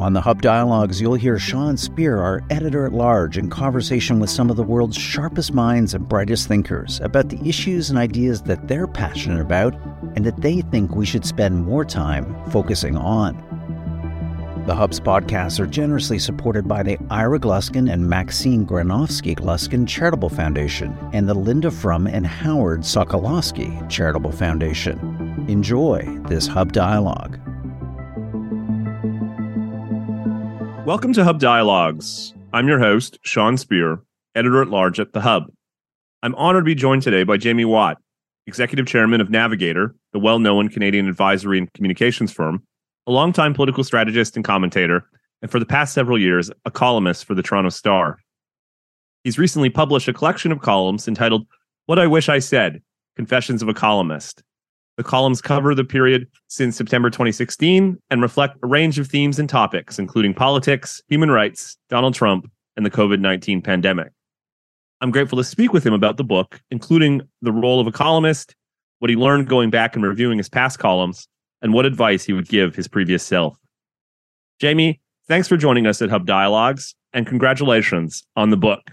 On the Hub Dialogues, you'll hear Sean Speer, our editor at large, in conversation with some of the world's sharpest minds and brightest thinkers about the issues and ideas that they're passionate about and that they think we should spend more time focusing on. The Hub's podcasts are generously supported by the Ira Gluskin and Maxine Granovsky Gluskin Charitable Foundation and the Linda Frum and Howard Sokolowski Charitable Foundation. Enjoy this Hub Dialogue. Welcome to Hub Dialogues. I'm your host, Sean Speer, editor at large at The Hub. I'm honored to be joined today by Jaime Watt, executive chairman of Navigator, the well known Canadian advisory and communications firm, a longtime political strategist and commentator, and for the past several years, a columnist for the Toronto Star. He's recently published a collection of columns entitled What I Wish I Said Confessions of a Columnist, the columns cover the period since September 2016 and reflect a range of themes and topics, including politics, human rights, Donald Trump, and the COVID 19 pandemic. I'm grateful to speak with him about the book, including the role of a columnist, what he learned going back and reviewing his past columns, and what advice he would give his previous self. Jaime, thanks for joining us at Hub Dialogues, and congratulations on the book.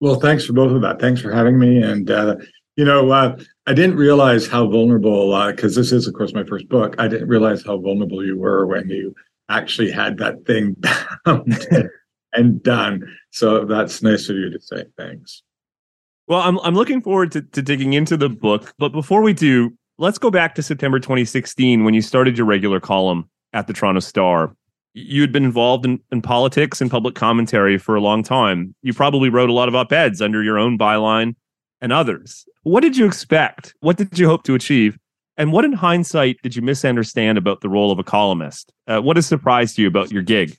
Well, thanks for both of that. Thanks for having me. And uh, you know, uh, I didn't realize how vulnerable, because uh, this is, of course, my first book. I didn't realize how vulnerable you were when you actually had that thing bound and done. So that's nice of you to say. Thanks. Well, I'm I'm looking forward to, to digging into the book, but before we do, let's go back to September 2016 when you started your regular column at the Toronto Star. You had been involved in, in politics and public commentary for a long time. You probably wrote a lot of op eds under your own byline and others. What did you expect? What did you hope to achieve? And what in hindsight did you misunderstand about the role of a columnist? Uh, what has surprised you about your gig?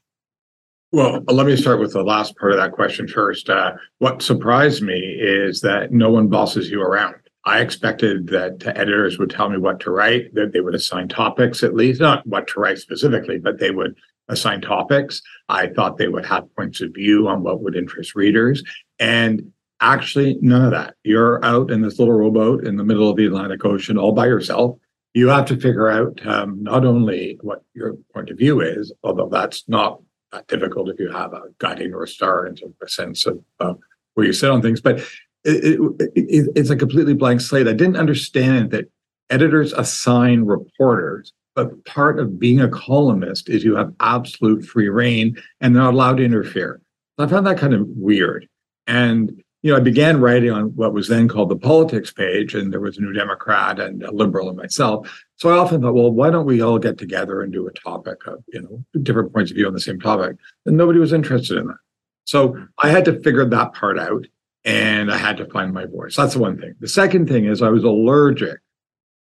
Well, let me start with the last part of that question first. Uh, what surprised me is that no one bosses you around. I expected that editors would tell me what to write, that they would assign topics at least, not what to write specifically, but they would assign topics. I thought they would have points of view on what would interest readers. And Actually, none of that. You're out in this little rowboat in the middle of the Atlantic Ocean all by yourself. You have to figure out um, not only what your point of view is, although that's not that difficult if you have a guiding north star and a sense of uh, where you sit on things, but it, it, it, it's a completely blank slate. I didn't understand that editors assign reporters, but part of being a columnist is you have absolute free reign and they're not allowed to interfere. I found that kind of weird. And you know, I began writing on what was then called the politics page, and there was a New Democrat and a liberal and myself. So I often thought, well, why don't we all get together and do a topic of, you know, different points of view on the same topic? And nobody was interested in that. So I had to figure that part out and I had to find my voice. That's the one thing. The second thing is I was allergic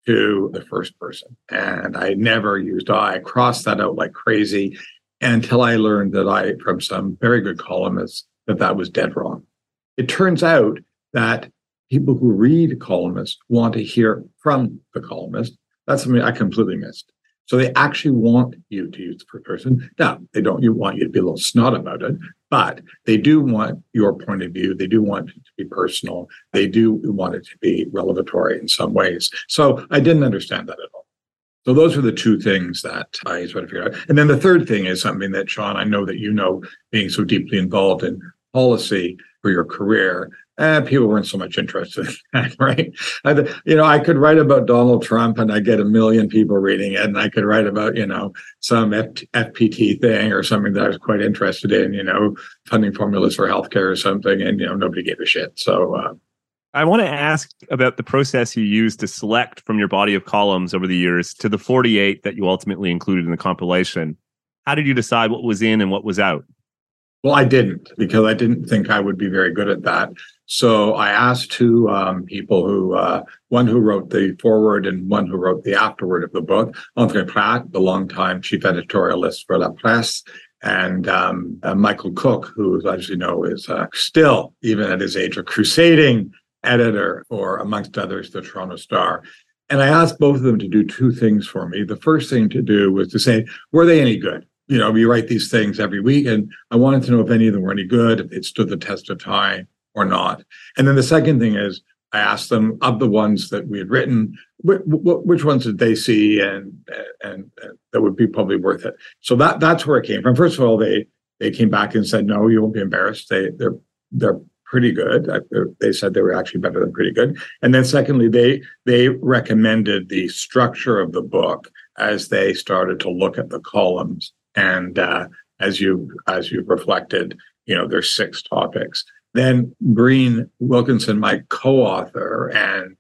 to the first person and I never used I. I crossed that out like crazy until I learned that I, from some very good columnists, that that was dead wrong. It turns out that people who read columnists want to hear from the columnist. That's something I completely missed. So they actually want you to use the first person. Now, they don't you want you to be a little snot about it, but they do want your point of view. They do want it to be personal. They do want it to be revelatory in some ways. So I didn't understand that at all. So those are the two things that I sort of figured out. And then the third thing is something that Sean, I know that you know, being so deeply involved in policy for your career. And people weren't so much interested in that, right? I, you know, I could write about Donald Trump and I get a million people reading it, and I could write about, you know, some F- FPT thing or something that I was quite interested in, you know, funding formulas for healthcare or something, and you know, nobody gave a shit. So. Uh, I want to ask about the process you used to select from your body of columns over the years to the 48 that you ultimately included in the compilation. How did you decide what was in and what was out? Well, I didn't because I didn't think I would be very good at that. So I asked two um, people who, uh, one who wrote the foreword and one who wrote the afterword of the book, André Pratte, the longtime chief editorialist for La Presse, and um, uh, Michael Cooke, who, as you know, is uh, still, even at his age, a crusading editor for, amongst others, the Toronto Star. And I asked both of them to do two things for me. The first thing to do was to say, were they any good? You know, we write these things every week, and I wanted to know if any of them were any good, if it stood the test of time or not. And then the second thing is I asked them of the ones that we had written, which, which ones did they see and, and, and that would be probably worth it. So that that's where it came from. First of all, they they came back and said, no, you won't be embarrassed. They they're they're pretty good. They said they were actually better than pretty good. And then secondly, they they recommended the structure of the book as they started to look at the columns. And uh, as you as you've reflected, you know, there's six topics. Then Green Wilkinson, my co-author and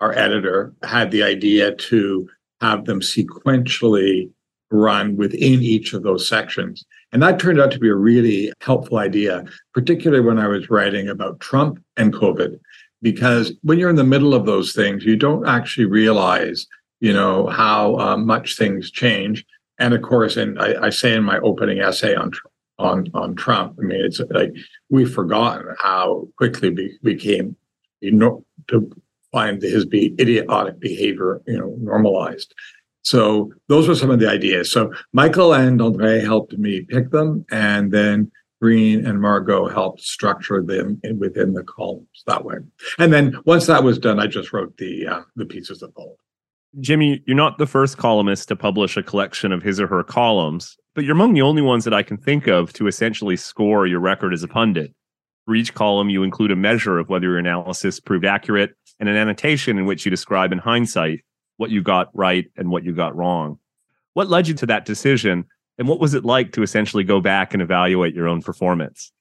our editor, had the idea to have them sequentially run within each of those sections. And that turned out to be a really helpful idea, particularly when I was writing about Trump and COVID, because when you're in the middle of those things, you don't actually realize, you know, how uh, much things change. And of course, and I, I say in my opening essay on on on Trump. I mean, it's like we've forgotten how quickly we became, you know, to find his be idiotic behavior, you know, normalized. So those were some of the ideas. So Michael and Andre helped me pick them, and then Green and Margot helped structure them within the columns that way. And then once that was done, I just wrote the uh, the pieces of bold. Jaime, you're not the first columnist to publish a collection of his or her columns, but you're among the only ones that I can think of to essentially score your record as a pundit. For each column, you include a measure of whether your analysis proved accurate and an annotation in which you describe in hindsight what you got right and what you got wrong. What led you to that decision, and what was it like to essentially go back and evaluate your own performance?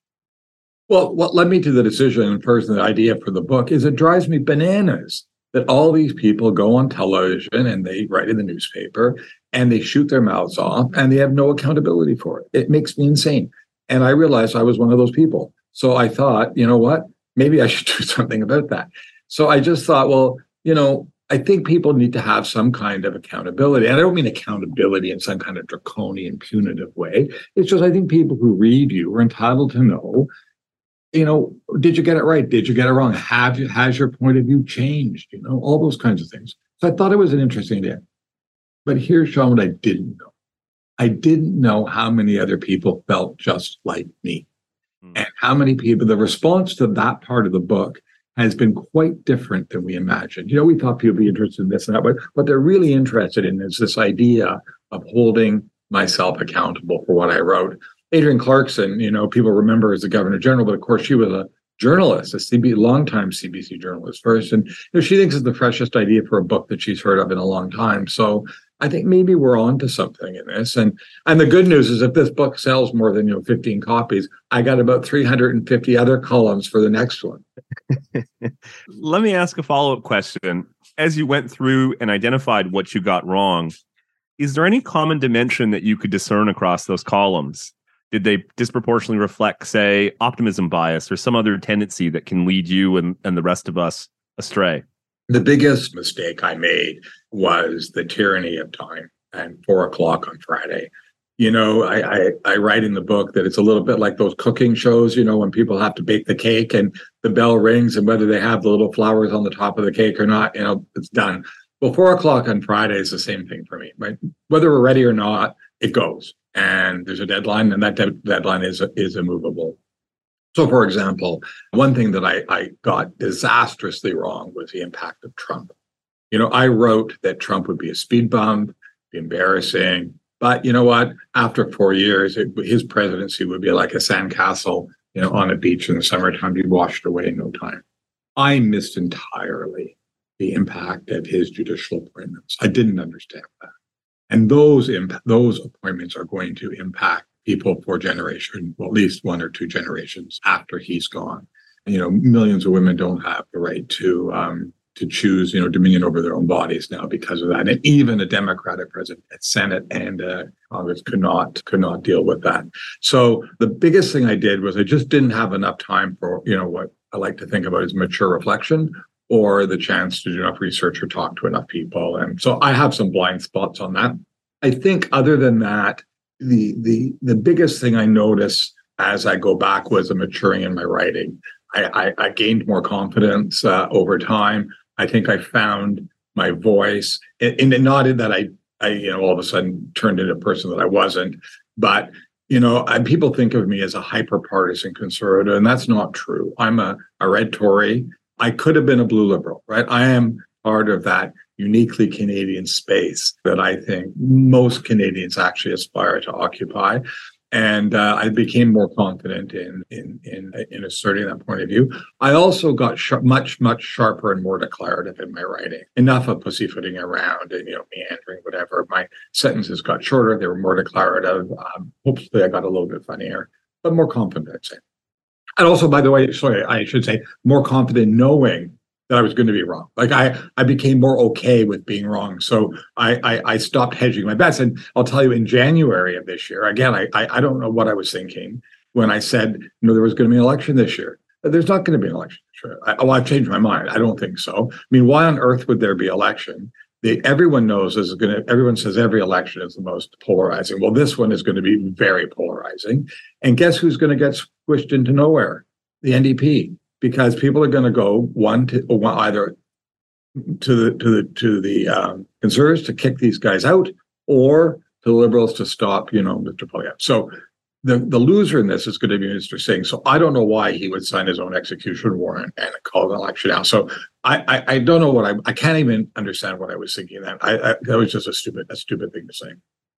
Well, what led me to the decision and first the idea for the book is it drives me bananas that all these people go on television and they write in the newspaper and they shoot their mouths off and they have no accountability for it. It makes me insane. And I realized I was one of those people. So I thought, you know what? Maybe I should do something about that. So I just thought, well, you know, I think people need to have some kind of accountability. And I don't mean accountability in some kind of draconian, punitive way. It's just I think people who read you are entitled to know you know, did you get it right? Did you get it wrong? Have you, has your point of view changed? You know, all those kinds of things. So I thought it was an interesting idea. But here's Sean what I didn't know. I didn't know how many other people felt just like me. Mm. And how many people, the response to that part of the book has been quite different than we imagined. You know, we thought people would be interested in this and that, but what they're really interested in is this idea of holding myself accountable for what I wrote. Adrienne Clarkson, you know, people remember as the governor general, but of course she was a journalist, a CB, longtime CBC journalist first. And you know, she thinks it's the freshest idea for a book that she's heard of in a long time. So I think maybe we're on to something in this. And and the good news is if this book sells more than you know 15 copies, I got about 350 other columns for the next one. Let me ask a follow-up question. As you went through and identified what you got wrong, is there any common dimension that you could discern across those columns? Did they disproportionately reflect say optimism bias or some other tendency that can lead you and, and the rest of us astray? The biggest mistake i made was the tyranny of time and four o'clock on friday. You know I, I, I write in the book that it's a little bit like those cooking shows you know when people have to bake the cake and the bell rings and whether they have the little flowers on the top of the cake or not you know it's done. Well four o'clock on friday is the same thing for me right? Whether we're ready or not it goes and there's a deadline, and that de- deadline is is immovable. So, for example, one thing that I, I got disastrously wrong was the impact of Trump. You know, I wrote that Trump would be a speed bump, be embarrassing, but you know what? After four years, it, his presidency would be like a sandcastle, you know, on a beach in the summertime, be washed away in no time. I missed entirely the impact of his judicial appointments. I didn't understand that. And those imp- those appointments are going to impact people for generation, well, at least one or two generations after he's gone. And, you know, millions of women don't have the right to um, to choose, you know, dominion over their own bodies now because of that. And even a Democratic president, at Senate and uh, Congress could not could not deal with that. So the biggest thing I did was I just didn't have enough time for, you know, what I like to think about as mature reflection or the chance to do enough research or talk to enough people. And so I have some blind spots on that. I think other than that, the the the biggest thing I noticed as I go back was a maturing in my writing. I, I, I gained more confidence uh, over time. I think I found my voice, and, and not in that I, I, you know, all of a sudden turned into a person that I wasn't, but you know, I, people think of me as a hyper partisan conservative, and that's not true. I'm a, a red Tory. I could have been a blue liberal, right? I am part of that uniquely Canadian space that I think most Canadians actually aspire to occupy and uh, I became more confident in, in in in asserting that point of view. I also got sh- much much sharper and more declarative in my writing. Enough of pussyfooting around and you know meandering, whatever. My sentences got shorter; they were more declarative. Um, hopefully, I got a little bit funnier, but more confident. And also, by the way, sorry, I should say more confident knowing that I was going to be wrong. Like I, I became more okay with being wrong. So I, I, I stopped hedging my bets. And I'll tell you, in January of this year, again, I, I, I don't know what I was thinking when I said, you know, there was going to be an election this year. There's not going to be an election. Sure. I, well, I've changed my mind. I don't think so. I mean, why on earth would there be election? The, everyone knows is going to. Everyone says every election is the most polarizing. Well, this one is going to be very polarizing. And guess who's going to get squished into nowhere? The NDP because people are going to go one to one, either to the to the to the um, conservatives to kick these guys out, or to the liberals to stop, you know, Mr. Poilievre. So the the loser in this is going to be Mr. Singh. So I don't know why he would sign his own execution warrant and call an election now. So I, I, I don't know what I I can't even understand what I was thinking then. I, I that was just a stupid a stupid thing to say.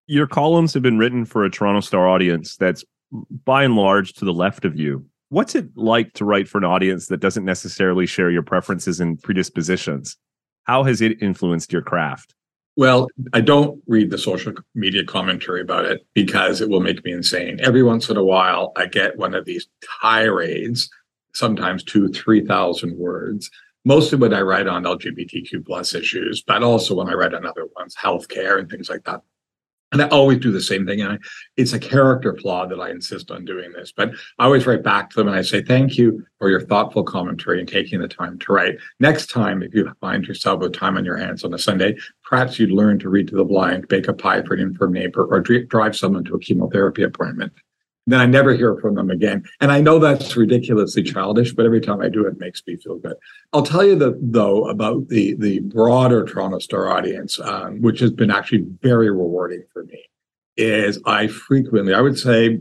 Your columns have been written for a Toronto Star audience that's by and large to the left of you what's it like to write for an audience that doesn't necessarily share your preferences and predispositions? How has it influenced your craft? Well, I don't read the social media commentary about it because it will make me insane. Every once in a while, I get one of these tirades, sometimes two, 3,000 words. Mostly when I write on LGBTQ plus issues, but also when I write on other ones, healthcare and things like that. And I always do the same thing. And I, it's a character flaw that I insist on doing this. But I always write back to them and I say, thank you for your thoughtful commentary and taking the time to write. Next time, if you find yourself with time on your hands on a Sunday, perhaps you'd learn to read to the blind, bake a pie for an infirm neighbor, or drive someone to a chemotherapy appointment. Then I never hear from them again. And I know that's ridiculously childish, but every time I do it, makes me feel good. I'll tell you that though about the the broader Toronto Star audience, um, which has been actually very rewarding for me, is I frequently, I would say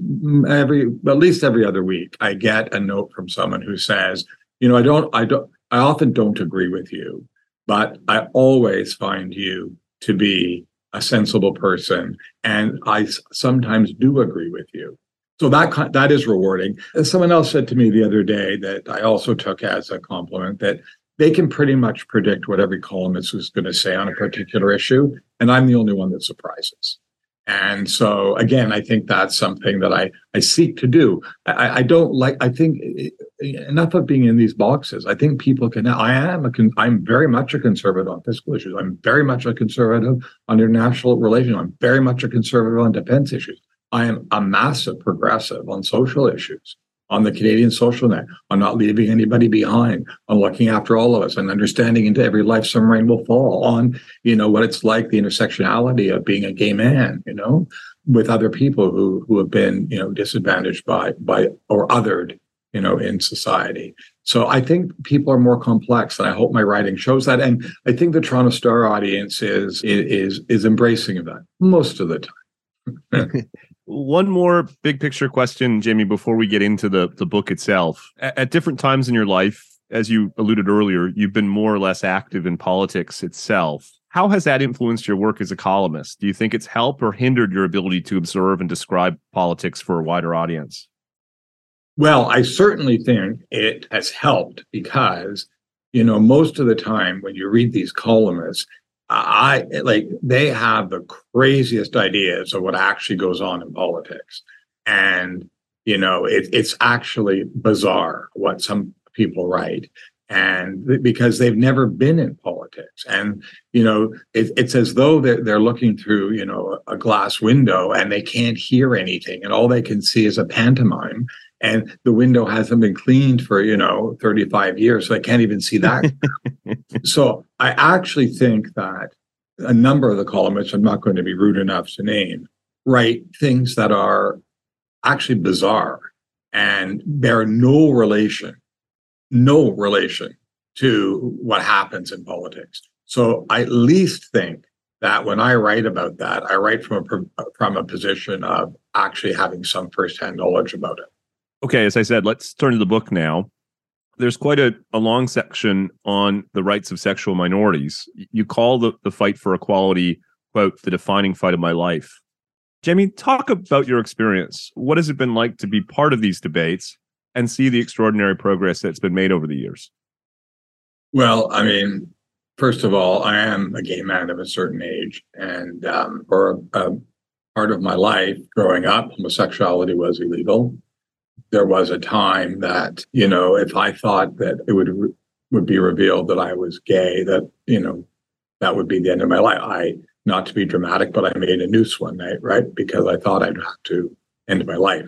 every at least every other week, I get a note from someone who says, you know, I don't, I don't, I often don't agree with you, but I always find you to be a sensible person, and I sometimes do agree with you. So that that is rewarding. And someone else said to me the other day that I also took as a compliment that they can pretty much predict what every columnist is going to say on a particular issue, and I'm the only one that surprises. And so again, I think that's something that I I seek to do. I, I don't like. I think eh, eh, enough of being in these boxes. I think people can. I am a. I'm very much a conservative on fiscal issues. I'm very much a conservative on international relations. I'm very much a conservative on defense issues. I am a massive progressive on social issues, on the Canadian social net, on not leaving anybody behind, on looking after all of us, and understanding into every life some rain will fall, on you know what it's like the intersectionality of being a gay man, you know, with other people who who have been you know disadvantaged by by or othered you know in society. So i think people are more complex and i hope my writing shows that. And i think the toronto star audience is is is embracing of that most of the time One more big picture question, Jaime, before we get into the, the book itself. At, at different times in your life, as you alluded earlier, you've been more or less active in politics itself. How has that influenced your work as a columnist? Do you think it's helped or hindered your ability to observe and describe politics for a wider audience? Well, I certainly think it has helped because, you know, most of the time when you read these columnists, I like they have the craziest ideas of what actually goes on in politics. And, you know, it, it's actually bizarre what some people write. and because they've never been in politics. And you know it, it's as though they're, they're looking through you know a glass window and they can't hear anything. And all they can see is a pantomime. And the window hasn't been cleaned for you know 35 years. So i can't even see that so i actually think that a number of the columnists i'm not going to be rude enough to name write things that are actually bizarre and bear no relation no relation to what happens in politics. So I at least think that when I write about that, I write from a from a position of actually having some firsthand knowledge about it. Okay, as I said, let's turn to the book now. There's quite a, a long section on the rights of sexual minorities. You call the, the fight for equality, quote, the defining fight of my life. Jaime, talk about your experience. What has it been like to be part of these debates? and see the extraordinary progress that's been made over the years? Well, I mean, first of all, I am a gay man of a certain age, and um, for a, a part of my life growing up, homosexuality was illegal. There was a time that you know, if I thought that it would would be revealed that I was gay, that you know, that would be the end of my life. I not to be dramatic, but I made a noose one night, right? Because I thought I'd have to end my life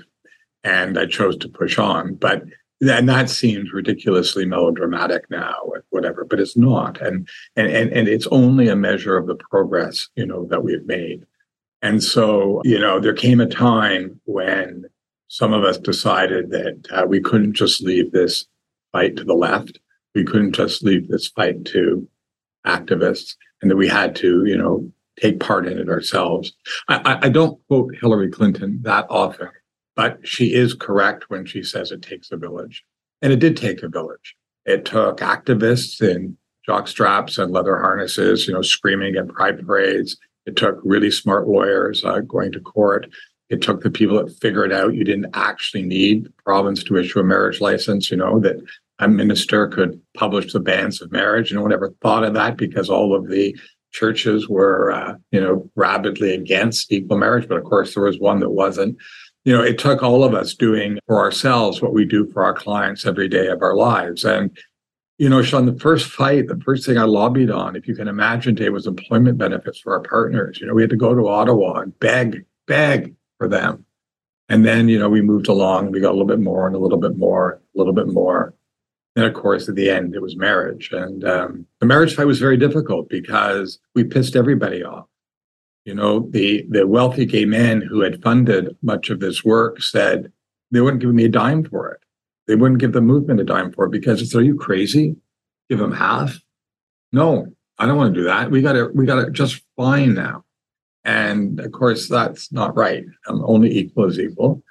and I chose to push on. But and that seems ridiculously melodramatic now, whatever, but it's not. And and and and it's only a measure of the progress, you know, that we've made. And so, you know, there came a time when some of us decided that uh, we couldn't just leave this fight to the left. We couldn't just leave this fight to activists, and that we had to, you know, take part in it ourselves. I, I don't quote Hillary Clinton that often but she is correct when she says it takes a village. And it did take a village. It took activists in jock straps and leather harnesses, you know, screaming at pride parades. It took really smart lawyers uh, going to court. It took the people that figured out you didn't actually need the province to issue a marriage license, you know, that a minister could publish the banns of marriage. No one ever thought of that because all of the churches were, uh, you know, rabidly against equal marriage. But of course, there was one that wasn't you know, it took all of us doing for ourselves what we do for our clients every day of our lives. And, you know, Sean, the first fight, the first thing I lobbied on, if you can imagine, Dave, was employment benefits for our partners. You know, we had to go to Ottawa and beg, beg for them. And then, you know, we moved along, we got a little bit more and a little bit more, a little bit more. And of course, at the end, it was marriage. And um, the marriage fight was very difficult because we pissed everybody off. You know, the the wealthy gay men who had funded much of this work said they wouldn't give me a dime for it. They wouldn't give the movement a dime for it because it's are you crazy? Give them half? No, I don't want to do that. We got it. We got it just fine now. And of course, that's not right. Um, only equal is equal.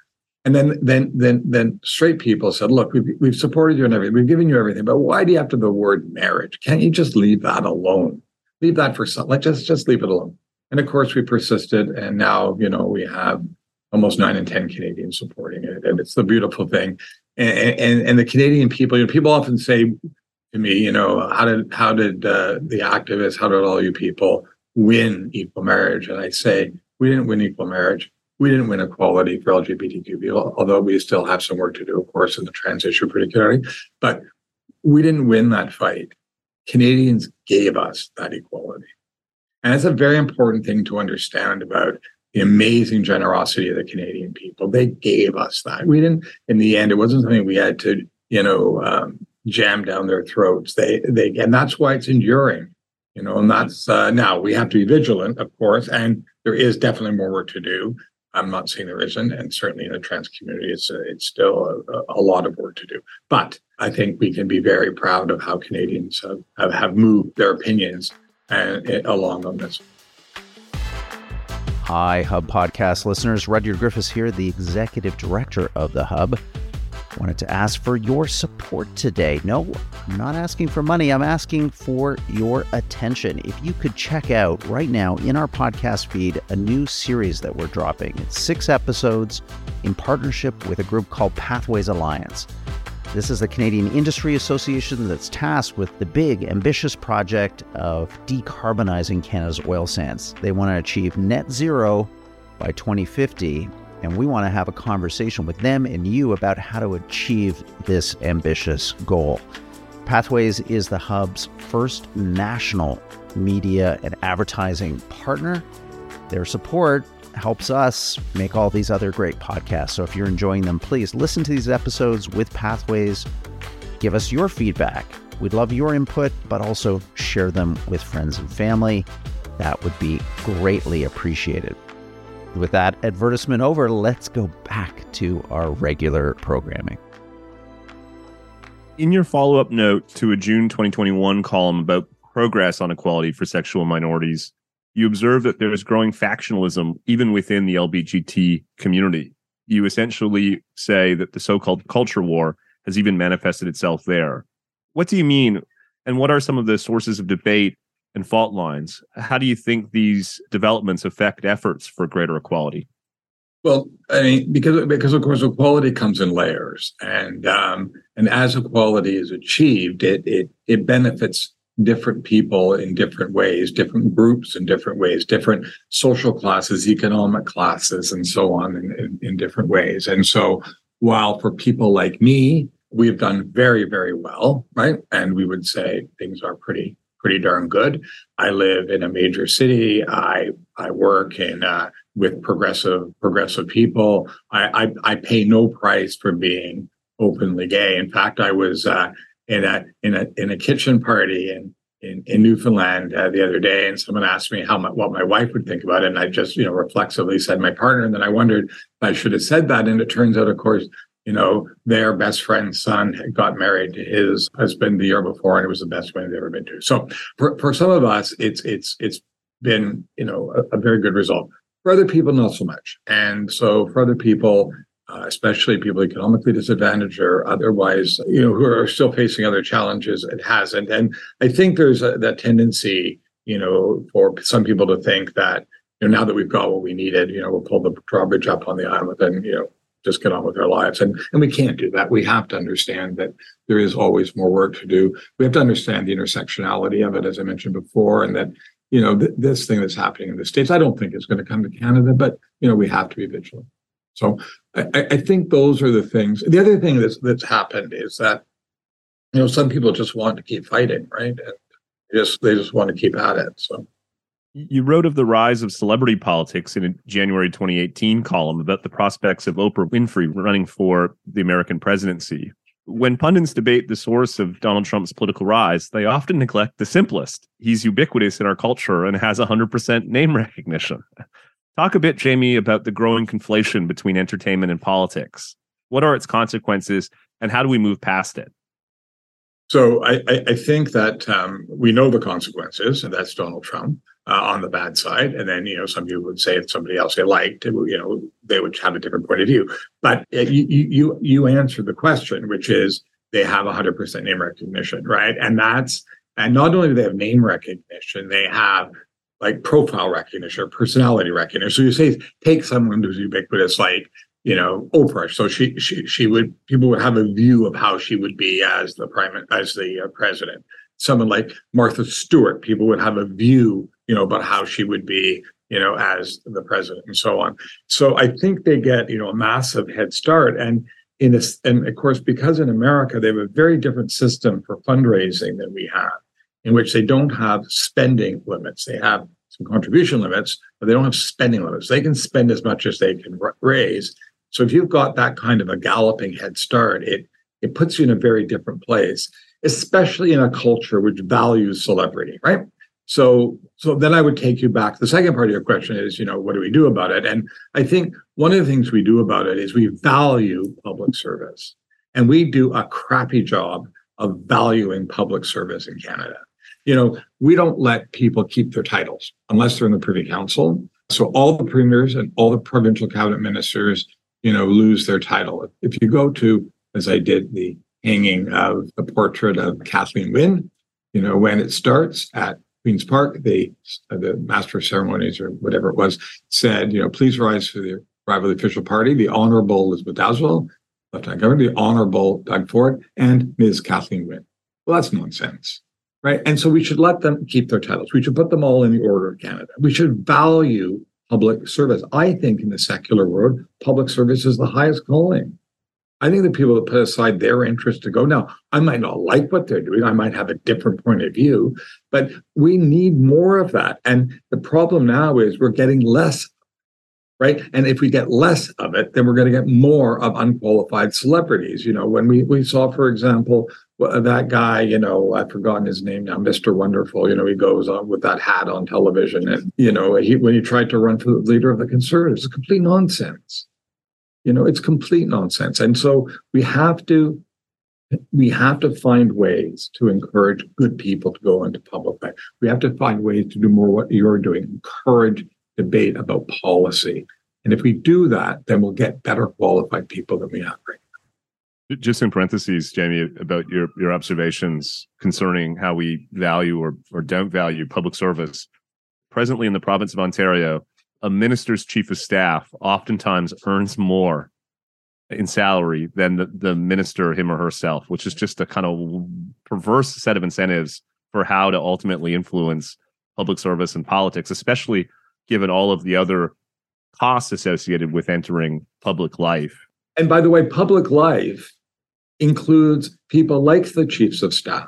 And then, then, then, then straight people said, "Look, we've we've supported you and everything. We've given you everything, but why do you have to the word marriage? Can't you just leave that alone? Leave that for some. Like just just leave it alone." And of course, we persisted, and now you know we have almost nine in ten Canadians supporting it, and it's the beautiful thing. And and, and the Canadian people, you know, people often say to me, you know, how did how did uh, the activists, how did all you people win equal marriage? And I say we didn't win equal marriage. We didn't win equality for LGBTQ people, although we still have some work to do, of course, in the trans issue particularly. But we didn't win that fight. Canadians gave us that equality. And it's a very important thing to understand about the amazing generosity of the Canadian people. They gave us that. We didn't, in the end, it wasn't something we had to, you know, um, jam down their throats. They, they, and that's why it's enduring, you know, and that's, uh, now we have to be vigilant, of course, and there is definitely more work to do. I'm not saying there isn't, and certainly in the trans community, it's uh, it's still a, a, lot of work to do. But I think we can be very proud of how Canadians have, have, have moved their opinions and it, along on this. Hi, Hub Podcast listeners. Rudyard Griffiths here, the executive director of the Hub. Wanted to ask for your support today. No, I'm not asking for money. I'm asking for your attention. If you could check out right now in our podcast feed a new series that we're dropping, it's six episodes in partnership with a group called Pathways Alliance. This is the Canadian Industry Association that's tasked with the big, ambitious project of decarbonizing Canada's oil sands. They want to achieve net zero by 2050, and we want to have a conversation with them and you about how to achieve this ambitious goal. Pathways is the Hub's first national media and advertising partner. Their support helps us make all these other great podcasts. So if you're enjoying them, please listen to these episodes with Pathways. Give us your feedback. We'd love your input, but also share them with friends and family. That would be greatly appreciated. With that advertisement over, let's go back to our regular programming. In your follow up note to a June 2021 column about progress on equality for sexual minorities, you observe that there is growing factionalism even within the LBGT community. You essentially say that the so called culture war has even manifested itself there. What do you mean? And what are some of the sources of debate and fault lines? How do you think these developments affect efforts for greater equality? Well, I mean, because because of course equality comes in layers, and um, and as equality is achieved, it it it benefits different people in different ways, different groups in different ways, different social classes, economic classes, and so on in, in, in different ways. And so, while for people like me, we've done very, very well, right? And we would say things are pretty, pretty darn good. I live in a major city. I I work in uh, with progressive progressive people. I, I, I pay no price for being openly gay. In fact, I was uh, in a in a in a kitchen party in in, in Newfoundland uh, the other day, and someone asked me how my, what my wife would think about it, and I just you know reflexively said my partner, and then I wondered if I should have said that, and it turns out, of course, you know their best friend's son got married to his husband the year before, and it was the best wedding they've ever been to. So for for some of us, it's it's it's been you know a, a very good result. For other people, not so much. And so for other people, uh, especially people economically disadvantaged or otherwise, you know, who are still facing other challenges, it hasn't. And I think there's a, that tendency, you know, for some people to think that, you know, now that we've got what we needed, you know, we'll pull the drawbridge up on the island and, you know, just get on with our lives. And and we can't do that. We have to understand that there is always more work to do. We have to understand the intersectionality of it, as I mentioned before, and that you know, th- this thing that's happening in the States, I don't think it's going to come to Canada, but, you know, we have to be vigilant. So I, I think those are the things. The other thing that's, that's happened is that, you know, some people just want to keep fighting, right? And just, they just want to keep at it. So. You wrote of the rise of celebrity politics in a January 2018 column about the prospects of Oprah Winfrey running for the American presidency when pundits debate the source of Donald Trump's political rise, they often neglect the simplest. He's ubiquitous in our culture and has 100% name recognition. Talk a bit, Jaime, about the growing conflation between entertainment and politics. What are its consequences, and how do we move past it? So I, I think that um, we know the consequences, and that's Donald Trump uh, on the bad side. And then, you know, some people would say if somebody else they liked, you know, they would have a different point of view. But uh, you you you answered the question, which is they have 100% name recognition, right? And that's and not only do they have name recognition, they have like profile recognition, or personality recognition. So you say take someone who's ubiquitous, like you know Oprah. So she she she would people would have a view of how she would be as the prime as the uh, president. Someone like Martha Stewart, people would have a view, you know, about how she would be, you know, as the president and so on. So I think they get you know a massive head start and. In a, and of course, because in America they have a very different system for fundraising than we have, in which they don't have spending limits. They have some contribution limits, but they don't have spending limits. They can spend as much as they can raise, so if you've got that kind of a galloping head start, it it puts you in a very different place, especially in a culture which values celebrity, right? So so then I would take you back. The second part of your question is, you know, what do we do about it? And I think one of the things we do about it is we value public service. And we do a crappy job of valuing public service in Canada. You know, we don't let people keep their titles unless they're in the Privy Council. So all the premiers and all the provincial cabinet ministers you know, lose their title. If you go to, as I did, the hanging of the portrait of Kathleen Wynne, you know, when it starts at Queen's Park, the uh, the master of ceremonies or whatever it was said, you know, please rise for the arrival of the official party, the Honorable Elizabeth Dowdeswell, Lieutenant Governor, the Honorable Doug Ford, and Ms. Kathleen Wynne. Well, that's nonsense, right? And so we should let them keep their titles. We should put them all in the order of Canada. We should value public service. I think in the secular world, public service is the highest calling. I think the people that put aside their interest to go now, I might not like what they're doing. I might have a different point of view, but we need more of that. And the problem now is we're getting less, right? And if we get less of it, then we're going to get more of unqualified celebrities. You know, when we we saw, for example, that guy, you know, I've forgotten his name now, Mr. Wonderful. You know, he goes on with that hat on television, and you know, he when he tried to run for the leader of the Conservatives, it's complete nonsense you know, it's complete nonsense. And so we have to we have to find ways to encourage good people to go into public life. We have to find ways to do more what you're doing, encourage debate about policy. And if we do that, then we'll get better qualified people than we have right now. Just in parentheses, Jaime, about your, your observations concerning how we value or, or don't value public service. Presently in the province of Ontario, a minister's chief of staff oftentimes earns more in salary than the, the minister him or herself which is just a kind of perverse set of incentives for how to ultimately influence public service and politics especially given all of the other costs associated with entering public life and by the way public life includes people like the chiefs of staff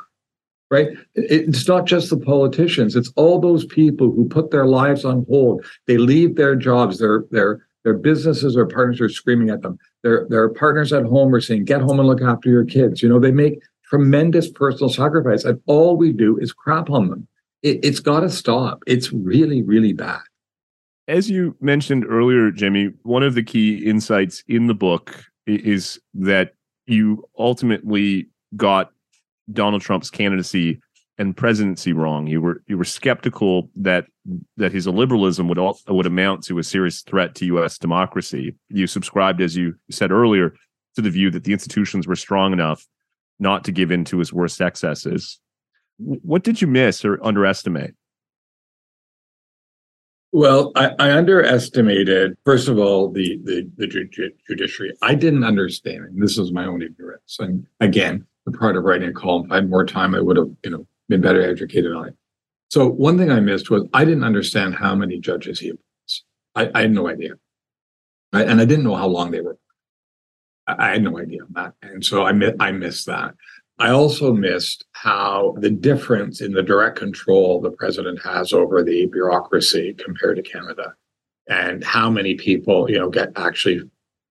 right? It's not just the politicians; it's all those people who put their lives on hold. They leave their jobs, their their their businesses or partners are screaming at them. Their their partners at home are saying, "Get home and look after your kids." You know, they make tremendous personal sacrifice, and all we do is crap on them. It, it's got to stop. It's really, really bad. As you mentioned earlier, Jaime, one of the key insights in the book is that you ultimately got Donald Trump's candidacy and presidency wrong. You were you were skeptical that that his liberalism would all, would amount to a serious threat to U.S. democracy. You subscribed, as you said earlier, to the view that the institutions were strong enough not to give in to his worst excesses. What did you miss or underestimate? Well, I, I underestimated, first of all, the the, the judiciary. I didn't understand. This is my own ignorance. And again, the part of writing a column. If I had more time, I would have, you know, been better educated on it. So one thing I missed was I didn't understand how many judges he appoints. I, I had no idea, right? and I didn't know how long they were. I, I had no idea on that, and so I mi- I missed that. I also missed how the difference in the direct control the president has over the bureaucracy compared to Canada, and how many people you know get actually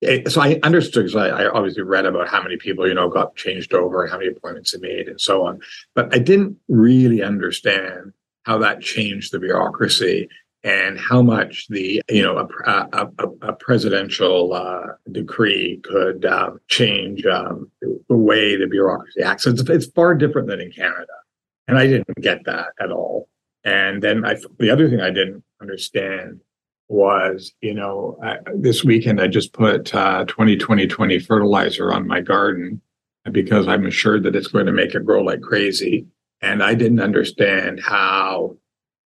eh, so I understood because I, I, obviously read about how many people you know got changed over and how many appointments they made and so on, but I didn't really understand how that changed the bureaucracy and how much the you know a, a, a presidential uh, decree could um, change um, the way the bureaucracy acts. It's, it's far different than in Canada, and I didn't get that at all. And then I, the other thing I didn't understand was, you know, I, this weekend I just put uh, 2020 fertilizer on my garden because I'm assured that it's going to make it grow like crazy. And I didn't understand how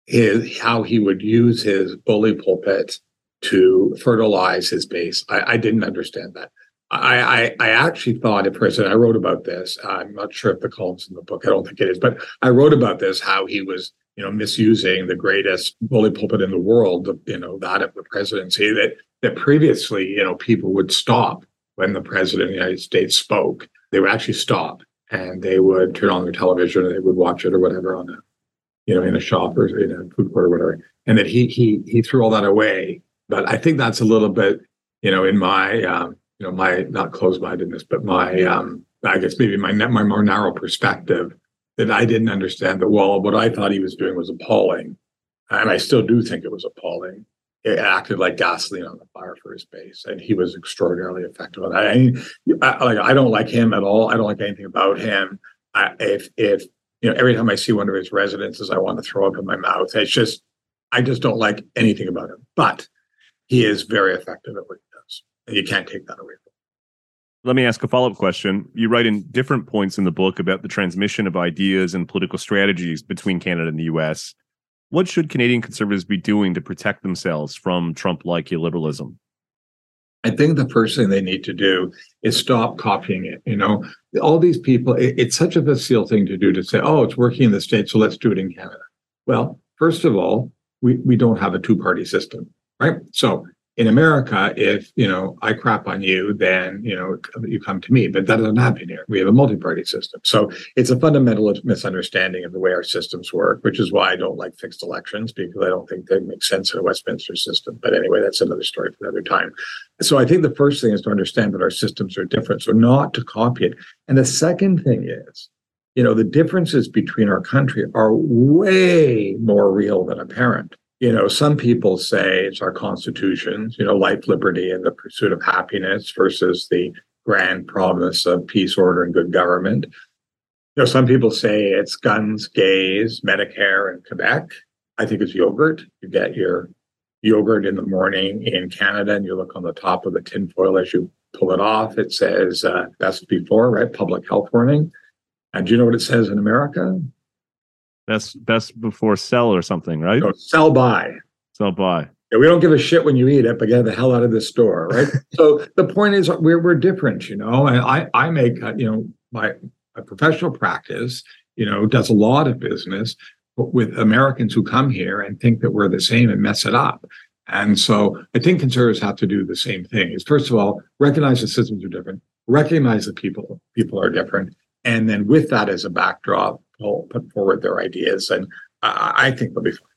his how he would use his bully pulpit to fertilize his base. I, I didn't understand that. I, I, I actually thought at first, and I wrote about this. I'm not sure if the column's in the book. I don't think it is, but I wrote about this how he was you know, misusing the greatest bully pulpit in the world, you know, that of the presidency, that that previously, you know, people would stop when the president of the United States spoke. They would actually stop and they would turn on their television and they would watch it or whatever on a, you know, in a shop or in a food court or whatever. And that he he he threw all that away. But I think that's a little bit, you know, in my um, you know, my not closed mindedness, but my um, I guess maybe my my more narrow perspective that I didn't understand that, well, what I thought he was doing was appalling. And I still do think it was appalling. It acted like gasoline on the fire for his base, and he was extraordinarily effective. And I, mean, I, like I don't like him at all. I don't like anything about him. I, if if you know, every time I see one of his residences, I want to throw up in my mouth. It's just I just don't like anything about him. But he is very effective at what he does, and you can't take that away from him. Let me ask a follow up question. You write in different points in the book about the transmission of ideas and political strategies between Canada and the US. What should Canadian conservatives be doing to protect themselves from Trump like illiberalism? I think the first thing they need to do is stop copying it. You know, all these people, it, it's such a facile thing to do to say, oh, it's working in the States, so let's do it in Canada. Well, first of all, we, we don't have a two party system, right? So in America, if you know I crap on you, then you know you come to me. But that doesn't happen here. We have a multi-party system, so it's a fundamental misunderstanding of the way our systems work, which is why I don't like fixed elections because I don't think they make sense in a Westminster system. But anyway, that's another story for another time. So I think the first thing is to understand that our systems are different, so not to copy it. And the second thing is, you know, the differences between our country are way more real than apparent you know, some people say it's our constitutions, you know, life, liberty, and the pursuit of happiness versus the grand promise of peace, order, and good government. You know, some people say it's guns, gays, Medicare, and Quebec. I think it's yogurt. You get your yogurt in the morning in Canada, and you look on the top of the tinfoil as you pull it off. It says uh, best before, right? Public health warning. And do you know what it says in America? Best best before sell or something, right? No, sell by. Sell by. Yeah, we don't give a shit when you eat it, but get the hell out of the store, right? so the point is, we're we're different, you know. And I I make uh, you know my my professional practice, you know, does a lot of business with Americans who come here and think that we're the same and mess it up. And so I think conservatives have to do the same thing. Is first of all recognize the systems are different, recognize that people people are different, and then with that as a backdrop, put forward their ideas, and I, I think they'll be fine.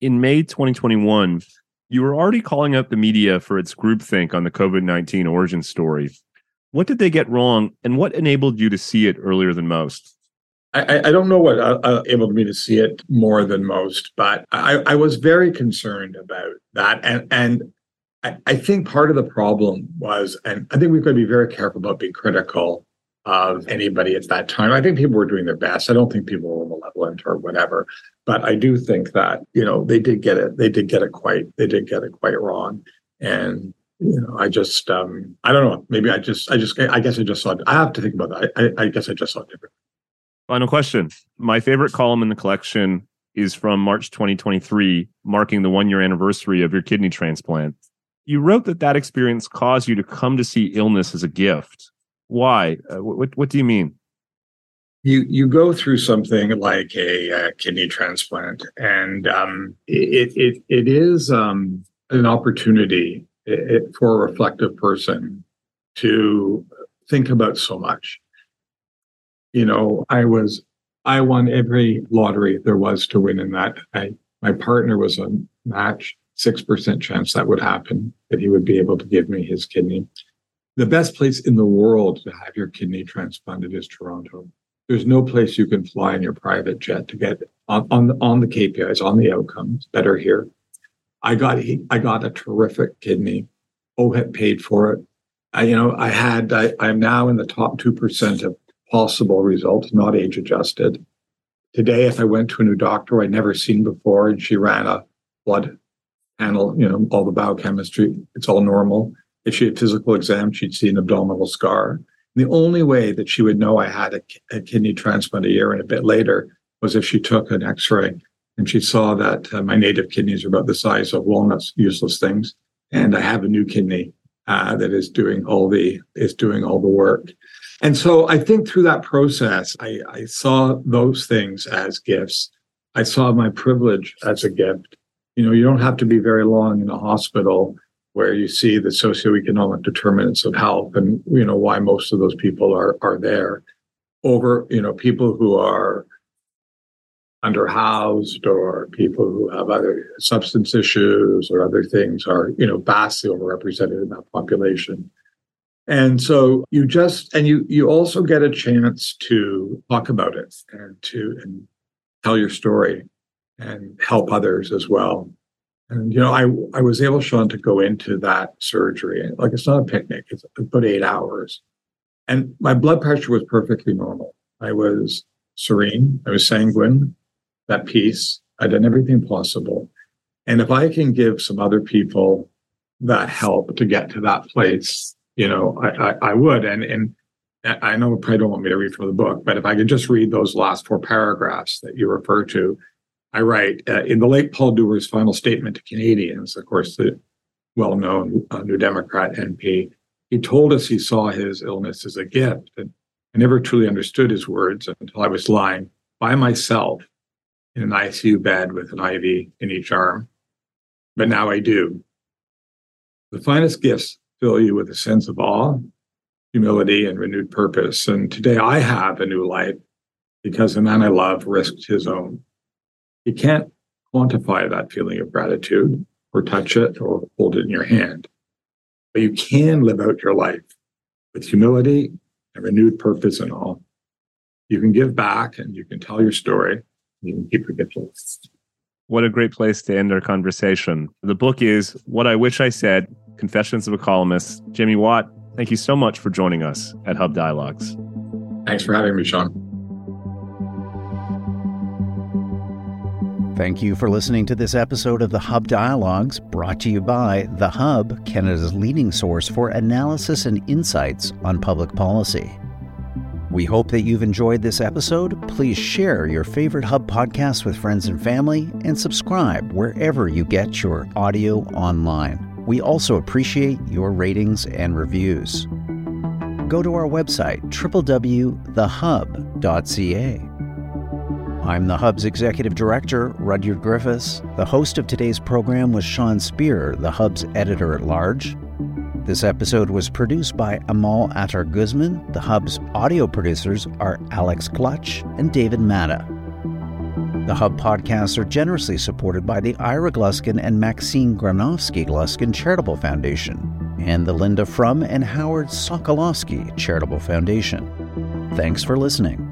In May 2021, you were already calling out the media for its groupthink on the COVID 19 origin story. What did they get wrong, and what enabled you to see it earlier than most? I, I don't know what uh, uh, enabled me to see it more than most, but I, I was very concerned about that, and and I, I think part of the problem was, and I think we've got to be very careful about being critical of anybody at that time. I think people were doing their best. I don't think people were malevolent or whatever, but I do think that you know they did get it. They did get it quite. They did get it quite wrong, and you know I just um I don't know. Maybe I just I just I guess I just saw. I have to think about that. I, I guess I just saw different. Final question. My favorite column in the collection is from March 2023, marking the one year anniversary of your kidney transplant. You wrote that that experience caused you to come to see illness as a gift why? Uh, what What do you mean? You you go through something like a, kidney transplant, and um, it it it is um, an opportunity it, for a reflective person to think about so much. You know, I was I won every lottery there was to win in that. I my partner was a match six percent chance that would happen that he would be able to give me his kidney the best place in the world to have your kidney transplanted is Toronto. There's no place you can fly in your private jet to get on, on, the, on the KPIs, on the outcomes are here. I got I got a terrific kidney. OHIP paid for it. I, you know, I had I, I'm now in the top two percent of possible results, not age adjusted. Today, if I went to a new doctor I'd never seen before, and she ran a blood panel, you know, all the biochemistry, it's all normal if she had physical exam, she'd see an abdominal scar. The only way that she would know I had a, a, kidney transplant a year and a bit later was if she took an X-ray and she saw that uh, my native kidneys are about the size of walnuts, useless things, and I have a new kidney uh, that is doing all the is doing all the work. And so I think through that process, I, I saw those things as gifts. I saw my privilege as a gift. You know, you don't have to be very long in a hospital where you see the socioeconomic determinants of health and you know why most of those people are are there. Over you know people who are underhoused or people who have other substance issues or other things are you know vastly overrepresented in that population. And so you just and you you also get a chance to talk about it and to and tell your story and help others as well and you know, I I was able, Sean, to go into that surgery. Like it's not a picnic; it's about eight hours, and my blood pressure was perfectly normal. I was serene. I was sanguine, at peace. I'd done everything possible, and if I can give some other people that help to get to that place, you know, I I, I would. And and I know you probably don't want me to read from the book, but if I could just read those last four paragraphs that you refer to, I write uh, in the late Paul Dewar's final statement to Canadians, of course, the well known uh, New Democrat MP, he told us he saw his illness as a gift. And I never truly understood his words until I was lying by myself in an ICU bed with an IV in each arm. But now I do. The finest gifts fill you with a sense of awe, humility, and renewed purpose. And today I have a new life because the man I love risked his own. You can't quantify that feeling of gratitude or touch it or hold it in your hand, but you can live out your life with humility and renewed purpose and all. You can give back and you can tell your story. You can keep your gifts. What a great place to end our conversation. The book is What I Wish I Said Confessions of a Columnist. Jaime Watt, thank you so much for joining us at Hub Dialogues. Thanks for having me, Sean. Thank you for listening to this episode of the Hub Dialogues, brought to you by The Hub, Canada's leading source for analysis and insights on public policy. We hope that you've enjoyed this episode. Please share your favorite Hub podcast with friends and family and subscribe wherever you get your audio online. We also appreciate your ratings and reviews. Go to our website, www.thehub.ca. I'm the Hub's Executive Director, Rudyard Griffiths. The host of today's program was Sean Speer, the Hub's editor at large. This episode was produced by Amal Attar Guzman. The Hub's audio producers are Alex Clutch and David Matta. The Hub podcasts are generously supported by the Ira Gluskin and Maxine Granovsky Gluskin Charitable Foundation and the Linda Frum and Howard Sokolowski Charitable Foundation. Thanks for listening.